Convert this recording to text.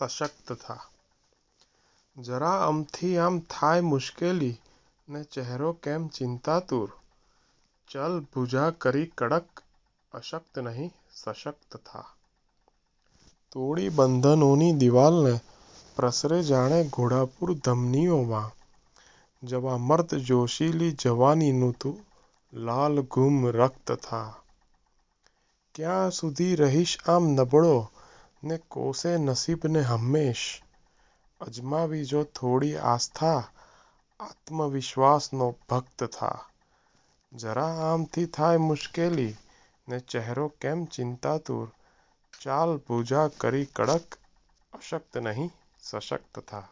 સશક્ત થા. જરા અમથી આમ થાય મુશ્કેલી ને ચહેરો કેમ ચિંતાતુર? ચલ ભુજા કરી કડક, અશક્ત નહીં સશક્ત થા. તોડી બંધનોની દીવાલને પ્રસરે જાણે ઘોડાપુર ધમનીઓમાં, જવા મર્દ જોશીલી જવાનીનું તું લાલઘુમ રક્ત થા. ક્યાં સુધી રહીશ આમ નબળો ને કોસે નસીબને હંમેશ? અજમાવી જો થોડી આસ્થા, આત્મવિશ્વાસનો ભક્ત થા. જરા આમથી થાય મુશ્કેલી ને ચહેરો કેમ ચિંતાતુર? ચાલ પૂજા કરી કડક, અશક્ત નહીં સશક્ત થા.